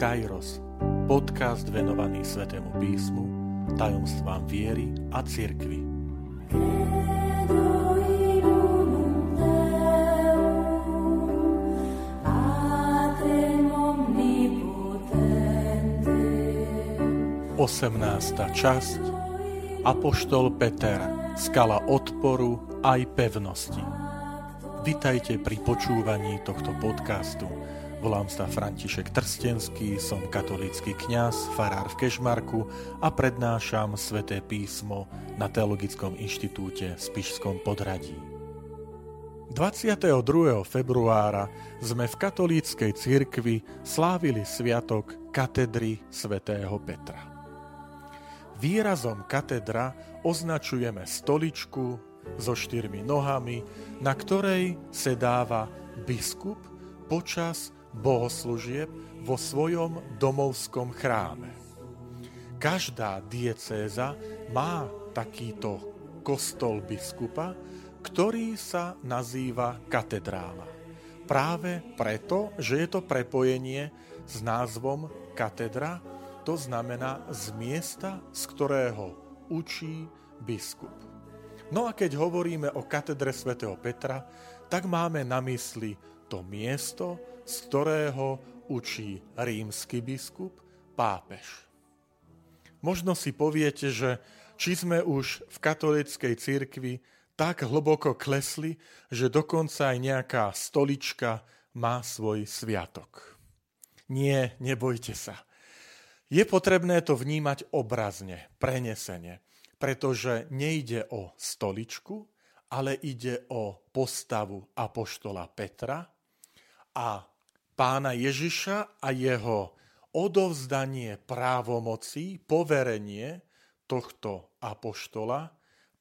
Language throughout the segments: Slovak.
Kairos, podcast venovaný Svetému písmu, tajomstvám viery a cirkvi. Osemnásta časť Apoštol Peter, skala odporu aj pevnosti. Vitajte pri počúvaní tohto podcastu. Volám sa František Trstenský, som katolícky kňaz, farár v Kešmarku a prednášam sväté písmo na Teologickom inštitúte v Spišskom podradí. 22. februára sme v katolíckej cirkvi slávili sviatok katedry svätého Petra. Výrazom katedra označujeme stoličku so štyrmi nohami, na ktorej sedáva biskup počas bohoslúžieb vo svojom domovskom chráme. Každá diecéza má takýto kostol biskupa, ktorý sa nazýva katedrála. Práve preto, že je to prepojenie s názvom katedra, to znamená z miesta, z ktorého učí biskup. No a keď hovoríme o katedre svätého Petra, tak máme na mysli to miesto, z ktorého učí rímsky biskup, pápež. Možno si poviete, že či sme už v katolíckej cirkvi tak hlboko klesli, že dokonca aj nejaká stolička má svoj sviatok. Nie, nebojte sa. Je potrebné to vnímať obrazne, prenesene pretože nejde o stoličku, ale ide o postavu apoštola Petra a pána Ježiša a jeho odovzdanie právomocí, poverenie tohto apoštola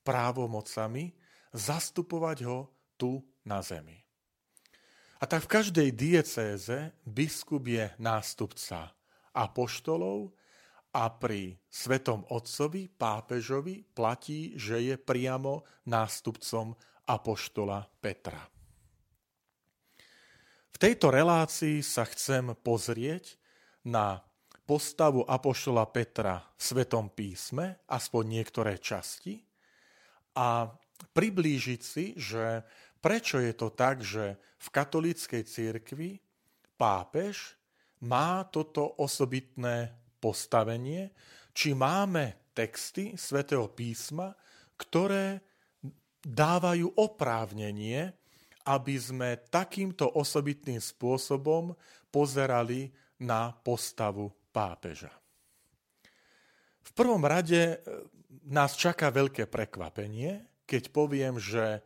právomocami zastupovať ho tu na zemi. A tak v každej diecéze biskup je nástupca apoštolov a pri Svetom Otcovi, pápežovi, platí, že je priamo nástupcom apoštola Petra. Tejto relácii sa chcem pozrieť na postavu apoštola Petra v Svetom písme, aspoň niektoré časti, a priblížiť si, že prečo je to tak, že v katolíckej cirkvi pápež má toto osobitné postavenie, či máme texty svätého písma, ktoré dávajú oprávnenie, aby sme takýmto osobitným spôsobom pozerali na postavu pápeža. V prvom rade e, nás čaká veľké prekvapenie, keď poviem, že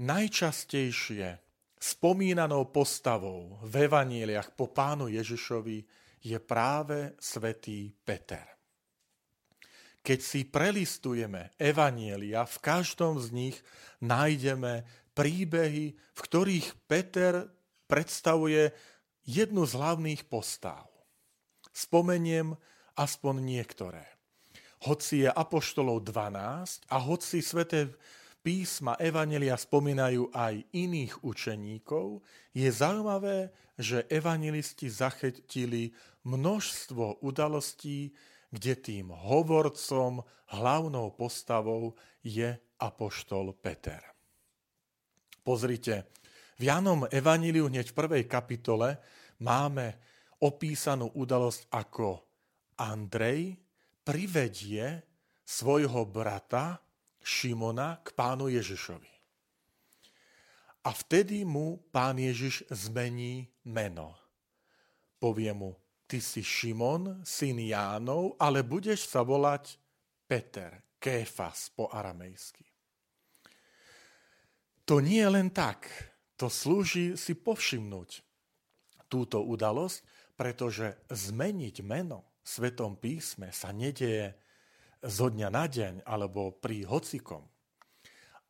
najčastejšie spomínanou postavou v evaníliach po pánu Ježišovi je práve svätý Peter. Keď si prelistujeme evanielia, v každom z nich nájdeme príbehy, v ktorých Peter predstavuje jednu z hlavných postáv. Spomeniem aspoň niektoré. Hoci je apoštolov 12 a hoci sväté písma Evanelia spomínajú aj iných učeníkov, je zaujímavé, že evangelisti zachytili množstvo udalostí, kde tým hovorcom, hlavnou postavou je apoštol Peter. Pozrite, v Janom Evaníliu hneď v prvej kapitole máme opísanú udalosť, ako Andrej privedie svojho brata Šimona k pánu Ježišovi. A vtedy mu pán Ježiš zmení meno. Povie mu, ty si Šimon, syn Jánov, ale budeš sa volať Peter, Kéfas po aramejsky. To nie je len tak, to slúži si povšimnúť túto udalosť, pretože zmeniť meno v Svetom písme sa nedieje zo dňa na deň alebo pri hocikom.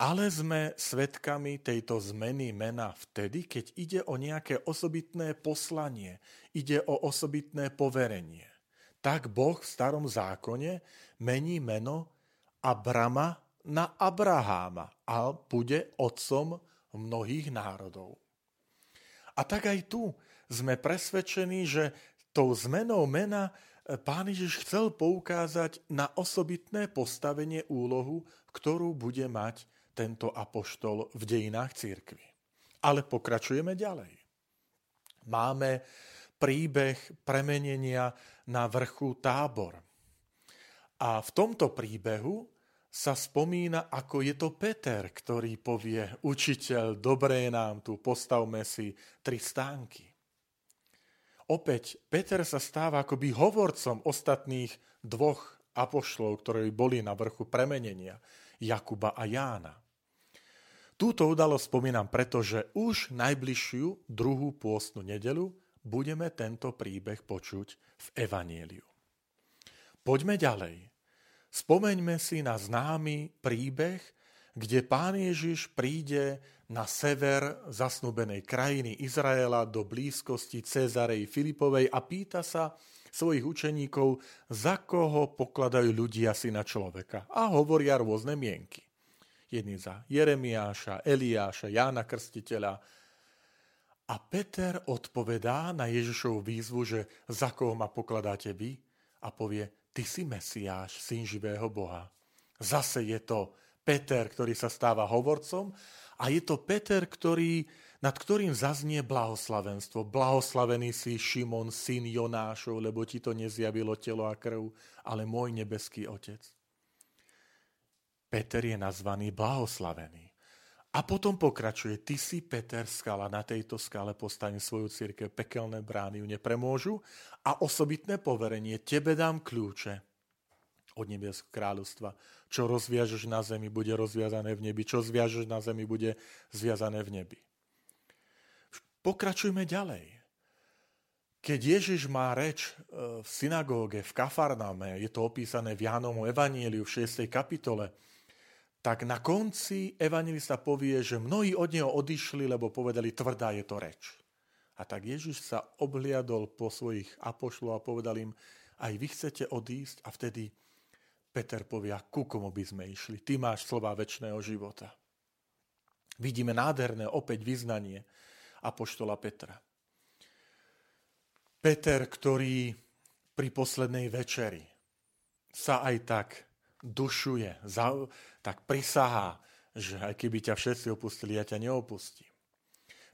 Ale sme svedkami tejto zmeny mena vtedy, keď ide o nejaké osobitné poslanie, ide o osobitné poverenie. Tak Boh v starom zákone mení meno Abrama na Abraháma a bude otcom mnohých národov. A tak aj tu sme presvedčení, že tou zmenou mena e, pán Ježiš chcel poukázať na osobitné postavenie úlohu, ktorú bude mať tento apoštol v dejinách církvy. Ale pokračujeme ďalej. Máme príbeh premenenia na vrchu tábor. A v tomto príbehu sa spomína, ako je to Peter, ktorý povie, učiteľ, dobré nám tu, postavme si tri stánky. Opäť Peter sa stáva akoby hovorcom ostatných dvoch apošlov, ktorí boli na vrchu premenenia, Jakuba a Jána. Túto udalosť spomínam, pretože už najbližšiu druhú pôstnu nedelu budeme tento príbeh počuť v Evanieliu. Poďme ďalej. Spomeňme si na známy príbeh, kde pán Ježiš príde na sever zasnúbenej krajiny Izraela do blízkosti Cezarej Filipovej a pýta sa svojich učeníkov, za koho pokladajú ľudia si na človeka. A hovoria rôzne mienky. Jedni za Jeremiáša, Eliáša, Jána Krstiteľa. A Peter odpovedá na Ježišovu výzvu, že za koho ma pokladáte vy? A povie, ty si Mesiáš, syn živého Boha. Zase je to Peter, ktorý sa stáva hovorcom a je to Peter, ktorý, nad ktorým zaznie blahoslavenstvo. Blahoslavený si Šimon, syn Jonášov, lebo ti to nezjavilo telo a krv, ale môj nebeský otec. Peter je nazvaný blahoslavený. A potom pokračuje, ty si Peter skala, na tejto skale postavím svoju církev, pekelné brány ju nepremôžu a osobitné poverenie, tebe dám kľúče od nebieského kráľovstva. Čo rozviažeš na zemi, bude rozviazané v nebi. Čo zviažeš na zemi, bude zviazané v nebi. Pokračujme ďalej. Keď Ježiš má reč e, v synagóge, v Kafarname, je to opísané v Jánomu evaníliu v 6. kapitole, tak na konci evangelista povie, že mnohí od neho odišli, lebo povedali, tvrdá je to reč. A tak Ježiš sa obliadol po svojich apošlov a povedal im, aj vy chcete odísť a vtedy Peter povie, ku komu by sme išli? Ty máš slova väčšného života. Vidíme nádherné opäť vyznanie apoštola Petra. Peter, ktorý pri poslednej večeri sa aj tak dušuje, tak prisahá, že aj keby ťa všetci opustili, ja ťa neopustím.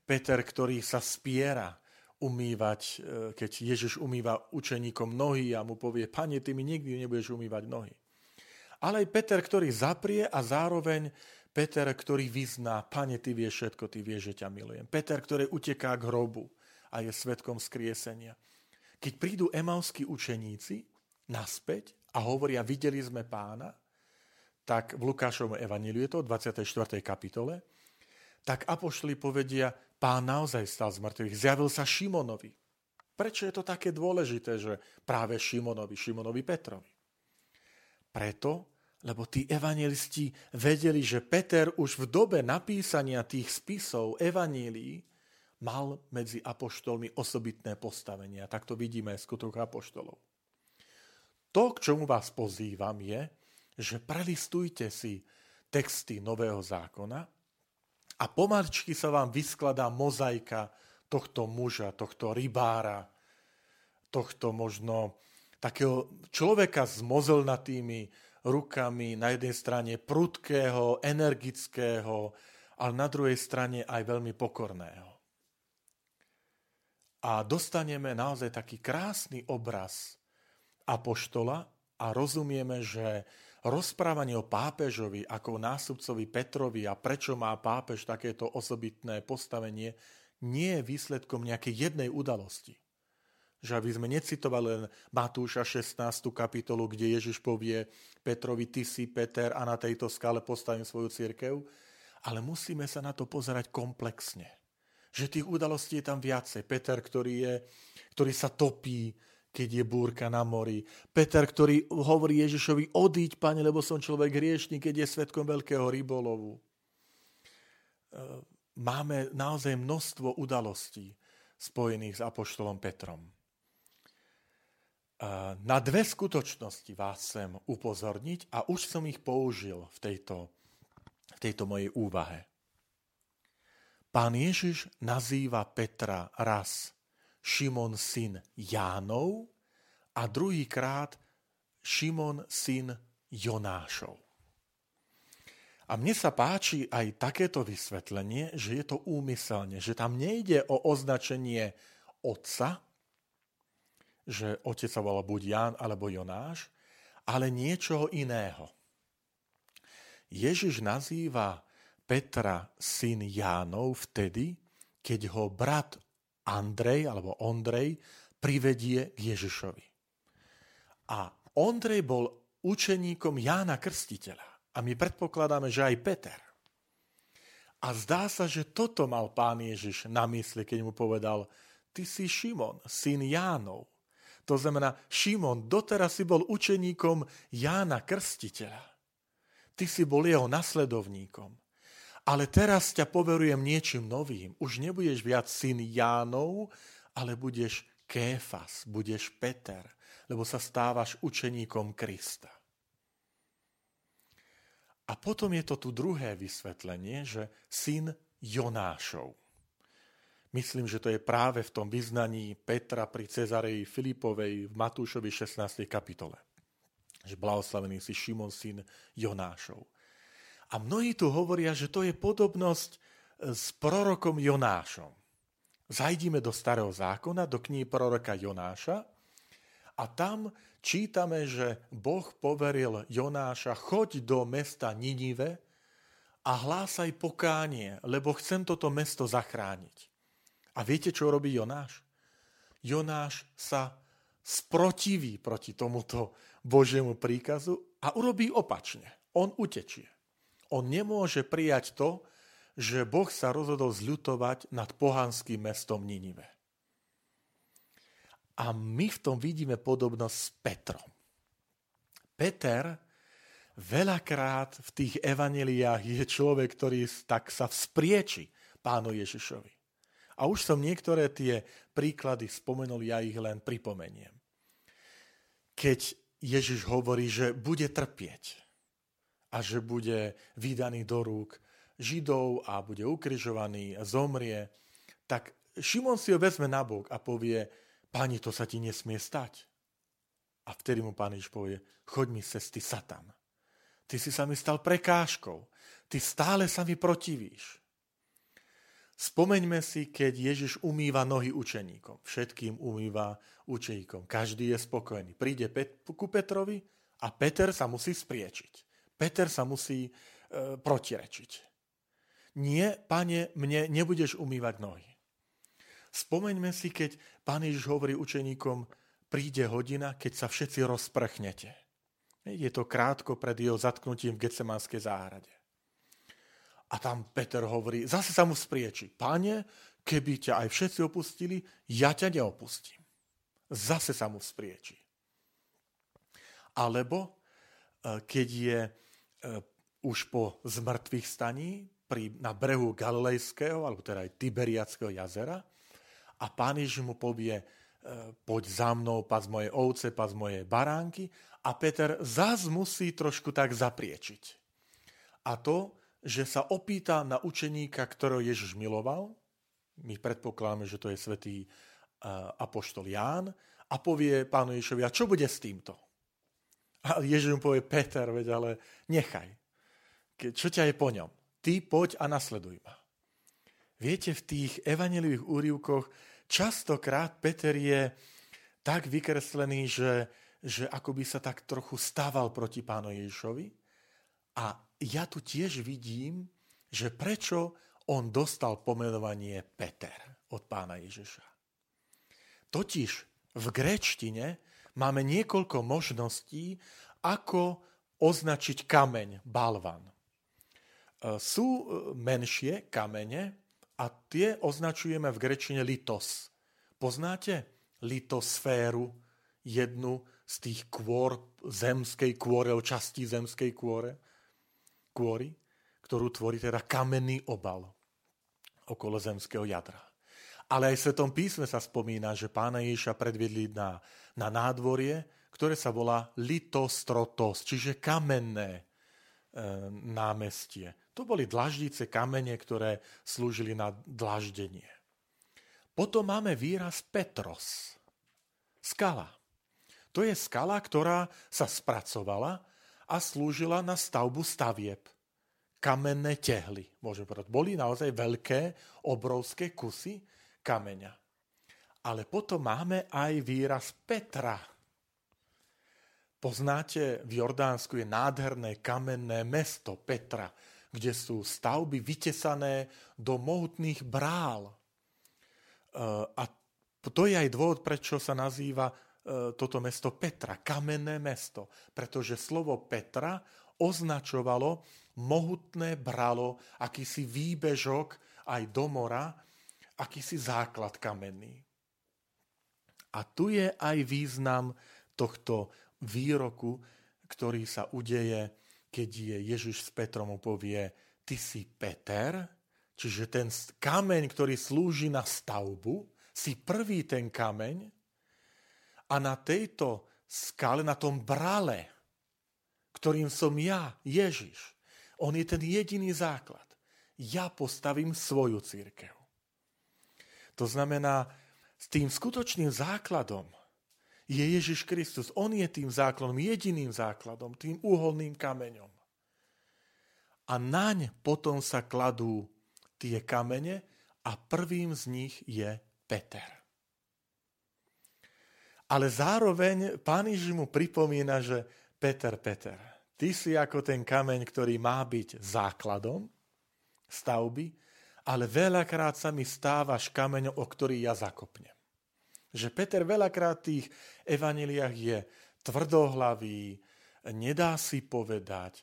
Peter, ktorý sa spiera umývať, e, keď Ježiš umýva učeníkom nohy a mu povie, pane, ty mi nikdy nebudeš umývať nohy. Ale aj Peter, ktorý zaprie a zároveň Peter, ktorý vyzná, pane, ty vieš všetko, ty vieš, že ťa milujem. Peter, ktorý uteká k hrobu a je svetkom skriesenia. Keď prídu emauskí učeníci naspäť a hovoria, videli sme pána, tak v Lukášovom evaníliu je to, v 24. kapitole, tak apoštoli povedia, pán naozaj stal z mŕtvych, zjavil sa Šimonovi. Prečo je to také dôležité, že práve Šimonovi, Šimonovi Petrovi? Preto, lebo tí evangelisti vedeli, že Peter už v dobe napísania tých spisov evanílií mal medzi apoštolmi osobitné postavenia. Tak to vidíme v skutoch apoštolov. To, k čomu vás pozývam, je, že prelistujte si texty Nového zákona a pomaličky sa vám vyskladá mozaika tohto muža, tohto rybára, tohto možno takého človeka s mozelnatými rukami, na jednej strane prudkého, energického, ale na druhej strane aj veľmi pokorného. A dostaneme naozaj taký krásny obraz apoštola a rozumieme, že rozprávanie o pápežovi ako nástupcovi Petrovi a prečo má pápež takéto osobitné postavenie, nie je výsledkom nejakej jednej udalosti. Že aby sme necitovali len Matúša 16. kapitolu, kde Ježiš povie Petrovi, ty si Peter a na tejto skale postavím svoju církev, ale musíme sa na to pozerať komplexne. Že tých udalostí je tam viacej. Peter, ktorý, je, ktorý sa topí, keď je búrka na mori. Peter, ktorý hovorí Ježišovi, odíď, pane, lebo som človek hriešný, keď je svetkom veľkého rybolovu. E, máme naozaj množstvo udalostí spojených s Apoštolom Petrom. E, na dve skutočnosti vás chcem upozorniť a už som ich použil v tejto, v tejto mojej úvahe. Pán Ježiš nazýva Petra raz Šimon syn Jánov a druhýkrát Šimon syn Jonášov. A mne sa páči aj takéto vysvetlenie, že je to úmyselne, že tam nejde o označenie otca, že otec sa volá buď Ján alebo Jonáš, ale niečoho iného. Ježiš nazýva Petra syn Jánov vtedy, keď ho brat Andrej alebo Ondrej privedie k Ježišovi. A Ondrej bol učeníkom Jána Krstiteľa. A my predpokladáme, že aj Peter. A zdá sa, že toto mal pán Ježiš na mysli, keď mu povedal, ty si Šimon, syn Jánov. To znamená, Šimon, doteraz si bol učeníkom Jána Krstiteľa. Ty si bol jeho nasledovníkom. Ale teraz ťa poverujem niečím novým. Už nebudeš viac syn Jánov, ale budeš Kéfas, budeš Peter, lebo sa stávaš učeníkom Krista. A potom je to tu druhé vysvetlenie, že syn Jonášov. Myslím, že to je práve v tom vyznaní Petra pri Cezareji Filipovej v Matúšovi 16. kapitole. Že blahoslavený si Šimon, syn Jonášov. A mnohí tu hovoria, že to je podobnosť s prorokom Jonášom. Zajdime do starého zákona, do knihy proroka Jonáša a tam čítame, že Boh poveril Jonáša, choď do mesta Ninive a hlásaj pokánie, lebo chcem toto mesto zachrániť. A viete, čo robí Jonáš? Jonáš sa sprotiví proti tomuto Božiemu príkazu a urobí opačne. On utečie. On nemôže prijať to, že Boh sa rozhodol zľutovať nad pohanským mestom Ninive. A my v tom vidíme podobnosť s Petrom. Peter veľakrát v tých evaneliách je človek, ktorý tak sa vzprieči pánu Ježišovi. A už som niektoré tie príklady spomenul, ja ich len pripomeniem. Keď Ježiš hovorí, že bude trpieť a že bude vydaný do rúk Židov a bude ukrižovaný a zomrie, tak Šimon si ho vezme na bok a povie, Páni, to sa ti nesmie stať. A vtedy mu pán Ježiš povie, choď mi cesty Satan. Ty si sa mi stal prekážkou. Ty stále sa mi protivíš. Spomeňme si, keď Ježiš umýva nohy učeníkom. Všetkým umýva učeníkom. Každý je spokojný. Príde ku Petrovi a Peter sa musí spriečiť. Peter sa musí e, protirečiť. Nie, pane, mne nebudeš umývať nohy. Spomeňme si, keď pán Ježiš hovorí učeníkom, príde hodina, keď sa všetci rozprchnete. Je to krátko pred jeho zatknutím v Getsemanskej záhrade. A tam Peter hovorí, zase sa mu sprieči, páne, keby ťa aj všetci opustili, ja ťa neopustím. Zase sa mu sprieči. Alebo e, keď je už po zmrtvých staní pri, na brehu Galilejského, alebo teda aj Tiberiackého jazera, a pán Ježiš mu povie, e, poď za mnou, pas moje ovce, pas moje baránky a Peter zás musí trošku tak zapriečiť. A to, že sa opýta na učeníka, ktorého Ježiš miloval, my predpokladáme, že to je svätý e, apoštol Ján, a povie pánu Ježišovi, a čo bude s týmto? A Ježiš mu povie, Peter, veď ale nechaj. Čo ťa je po ňom? Ty poď a nasleduj ma. Viete, v tých evanelivých úrivkoch častokrát Peter je tak vykreslený, že, že ako by sa tak trochu stával proti pánu Ježišovi. A ja tu tiež vidím, že prečo on dostal pomenovanie Peter od pána Ježiša. Totiž v gréčtine máme niekoľko možností, ako označiť kameň, balvan. E, sú e, menšie kamene, a tie označujeme v grečine litos. Poznáte litosféru, jednu z tých kôr zemskej kôre, časti zemskej kôre, kôry, ktorú tvorí teda kamenný obal okolo zemského jadra. Ale aj v Svetom písme sa spomína, že pána Ježiša predviedli na, na nádvorie, ktoré sa volá litostrotos, čiže kamenné e, námestie. To boli dlaždice kamene, ktoré slúžili na dlaždenie. Potom máme výraz Petros. Skala. To je skala, ktorá sa spracovala a slúžila na stavbu stavieb. Kamenné tehly, môžem povedať. Boli naozaj veľké, obrovské kusy kameňa. Ale potom máme aj výraz Petra. Poznáte, v Jordánsku je nádherné kamenné mesto Petra, kde sú stavby vytesané do mohutných brál. E, a to je aj dôvod, prečo sa nazýva E, toto mesto Petra, kamenné mesto, pretože slovo Petra označovalo mohutné bralo, akýsi výbežok aj do mora, akýsi základ kamenný. A tu je aj význam tohto výroku, ktorý sa udeje, keď je Ježiš s Petrom povie, ty si Peter, čiže ten kameň, ktorý slúži na stavbu, si prvý ten kameň, a na tejto skale, na tom brale, ktorým som ja, Ježiš, on je ten jediný základ. Ja postavím svoju církev. To znamená, s tým skutočným základom je Ježiš Kristus. On je tým základom, jediným základom, tým uholným kameňom. A naň potom sa kladú tie kamene a prvým z nich je Peter. Ale zároveň pán Ježiš mu pripomína, že Peter, Peter, ty si ako ten kameň, ktorý má byť základom stavby, ale veľakrát sa mi stávaš kameňom, o ktorý ja zakopnem. Že Peter veľakrát v tých evaniliách je tvrdohlavý, nedá si povedať, e,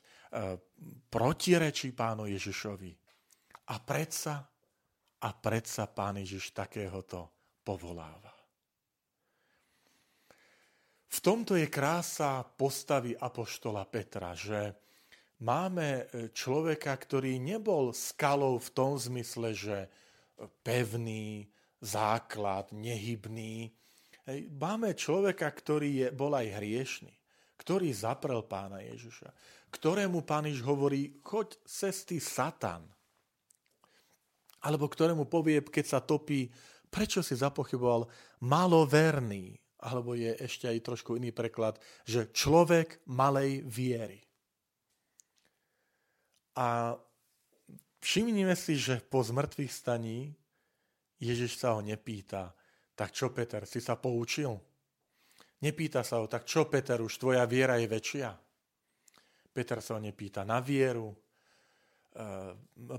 protirečí pánu Ježišovi. A predsa, a predsa pán Ježiš takéhoto povoláva. V tomto je krása postavy apoštola Petra, že máme e, človeka, ktorý nebol skalou v tom zmysle, že pevný, základ, nehybný. Máme človeka, ktorý je, bol aj hriešný, ktorý zaprel pána Ježiša, ktorému pán Ježiš hovorí, choď cesty Satan. Alebo ktorému povie, keď sa topí, prečo si zapochyboval, maloverný, alebo je ešte aj trošku iný preklad, že človek malej viery. A všimnime si, že po zmrtvých staní Ježiš sa ho nepýta, tak čo Peter, si sa poučil? Nepýta sa ho, tak čo Peter, už tvoja viera je väčšia? Peter sa ho nepýta na vieru, e,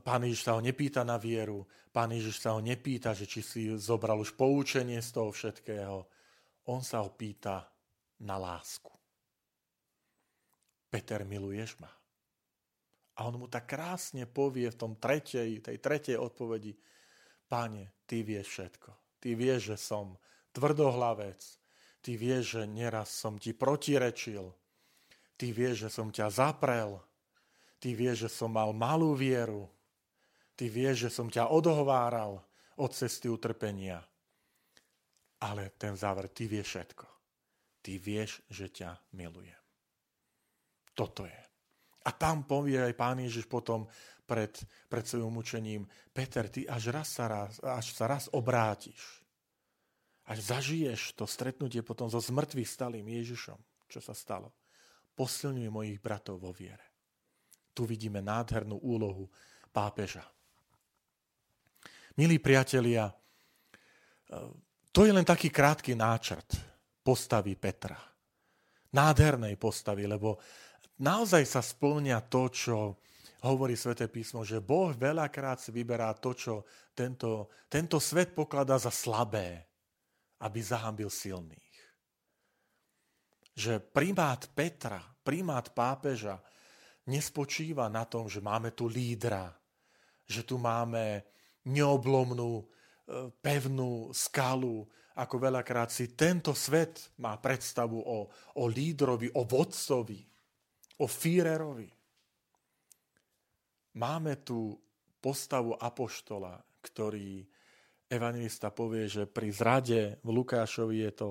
Pán Ježiš sa ho nepýta na vieru, Pán Ježiš sa ho nepýta, že či si zobral už poučenie z toho všetkého on sa ho pýta na lásku. Peter, miluješ ma? A on mu tak krásne povie v tom tretej, tej tretej odpovedi, Páne, ty vieš všetko. Ty vieš, že som tvrdohlavec. Ty vieš, že neraz som ti protirečil. Ty vieš, že som ťa zaprel. Ty vieš, že som mal malú vieru. Ty vieš, že som ťa odhováral od cesty utrpenia. Ale ten záver, ty vieš všetko. Ty vieš, že ťa milujem. Toto je. A tam povie aj pán Ježiš potom pred, pred svojim mučením, Peter, ty až, raz sa raz, až sa raz obrátiš, až zažiješ to stretnutie potom so zmrtvých stalým Ježišom, čo sa stalo, posilňuje mojich bratov vo viere. Tu vidíme nádhernú úlohu pápeža. Milí priatelia, to je len taký krátky náčrt postavy Petra. Nádhernej postavy, lebo naozaj sa splňa to, čo hovorí sväté písmo, že Boh veľakrát si vyberá to, čo tento, tento svet pokladá za slabé, aby zahambil silných. Že primát Petra, primát pápeža nespočíva na tom, že máme tu lídra, že tu máme neoblomnú pevnú skalu, ako veľakrát si tento svet má predstavu o, o lídrovi, o vodcovi, o Führerovi. Máme tu postavu apoštola, ktorý evangelista povie, že pri zrade v Lukášovi je to,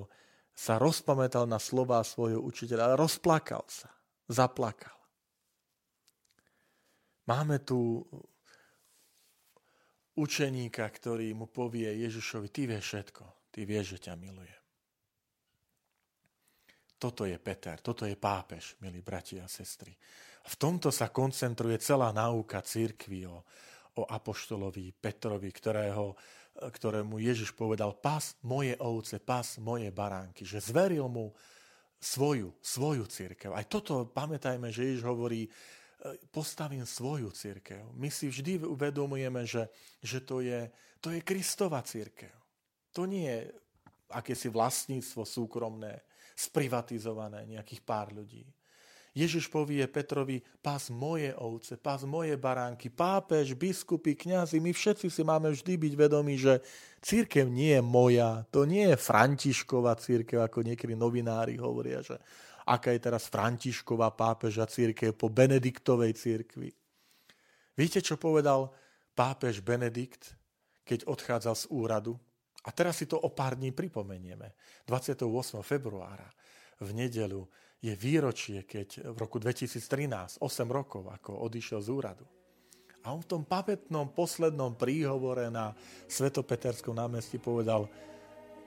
sa rozpamätal na slova svojho učiteľa, ale rozplakal sa, zaplakal. Máme tu učeníka, ktorý mu povie Ježišovi, ty vieš všetko, ty vieš, že ťa milujem. Toto je Peter, toto je pápež, milí bratia a sestry. V tomto sa koncentruje celá náuka církvy o, o apoštolovi Petrovi, ktorého, ktorému Ježiš povedal, pas moje ovce, pas moje baránky, že zveril mu svoju, svoju církev. Aj toto pamätajme, že Ježiš hovorí, postavím svoju církev. My si vždy uvedomujeme, že, že to, je, to je Kristova církev. To nie je akési vlastníctvo súkromné, sprivatizované nejakých pár ľudí. Ježiš povie Petrovi, pás moje ovce, pás moje baránky, pápež, biskupy, kňazi, my všetci si máme vždy byť vedomí, že církev nie je moja, to nie je Františková církev, ako niekedy novinári hovoria, že aká je teraz Františková pápeža církev po Benediktovej církvi. Viete, čo povedal pápež Benedikt, keď odchádzal z úradu? A teraz si to o pár dní pripomenieme. 28. februára v nedelu je výročie, keď v roku 2013, 8 rokov, ako odišiel z úradu. A on v tom pamätnom poslednom príhovore na Svetopeterskom námestí povedal,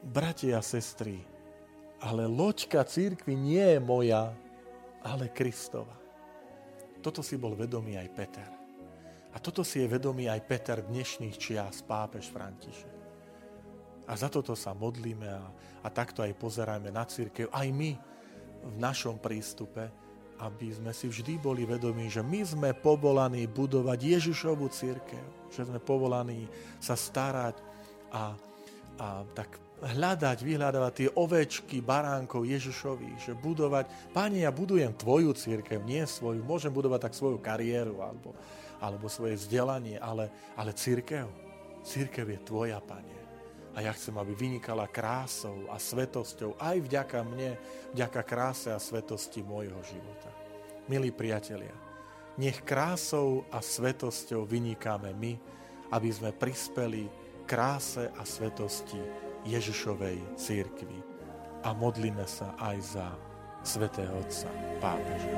bratia a sestry, ale loďka církvy nie je moja, ale Kristova. Toto si bol vedomý aj Peter. A toto si je vedomý aj Peter dnešných čias, pápež František. A za toto sa modlíme a, a takto aj pozerajme na církev, aj my v našom prístupe, aby sme si vždy boli vedomí, že my sme povolaní budovať Ježišovú církev, že sme povolaní sa starať a, a tak hľadať, vyhľadávať tie ovečky, baránkov Ježišovi, že budovať, Pane, ja budujem Tvoju církev, nie svoju, môžem budovať tak svoju kariéru alebo, alebo svoje vzdelanie, ale, ale církev, církev je Tvoja, Pane. A ja chcem, aby vynikala krásou a svetosťou aj vďaka mne, vďaka kráse a svetosti môjho života. Milí priatelia, nech krásou a svetosťou vynikáme my, aby sme prispeli kráse a svetosti Ježišovej církvi a modlíme sa aj za svätého Otca Pápeža.